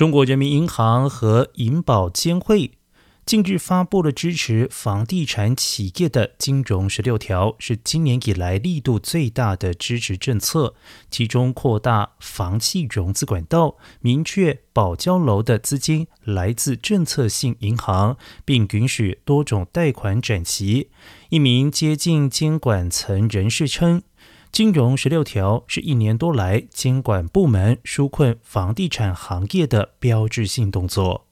中国人民银行和银保监会近日发布了支持房地产企业的金融十六条，是今年以来力度最大的支持政策。其中扩大房企融资管道，明确保交楼的资金来自政策性银行，并允许多种贷款展期。一名接近监管层人士称。金融十六条是一年多来监管部门纾困房地产行业的标志性动作。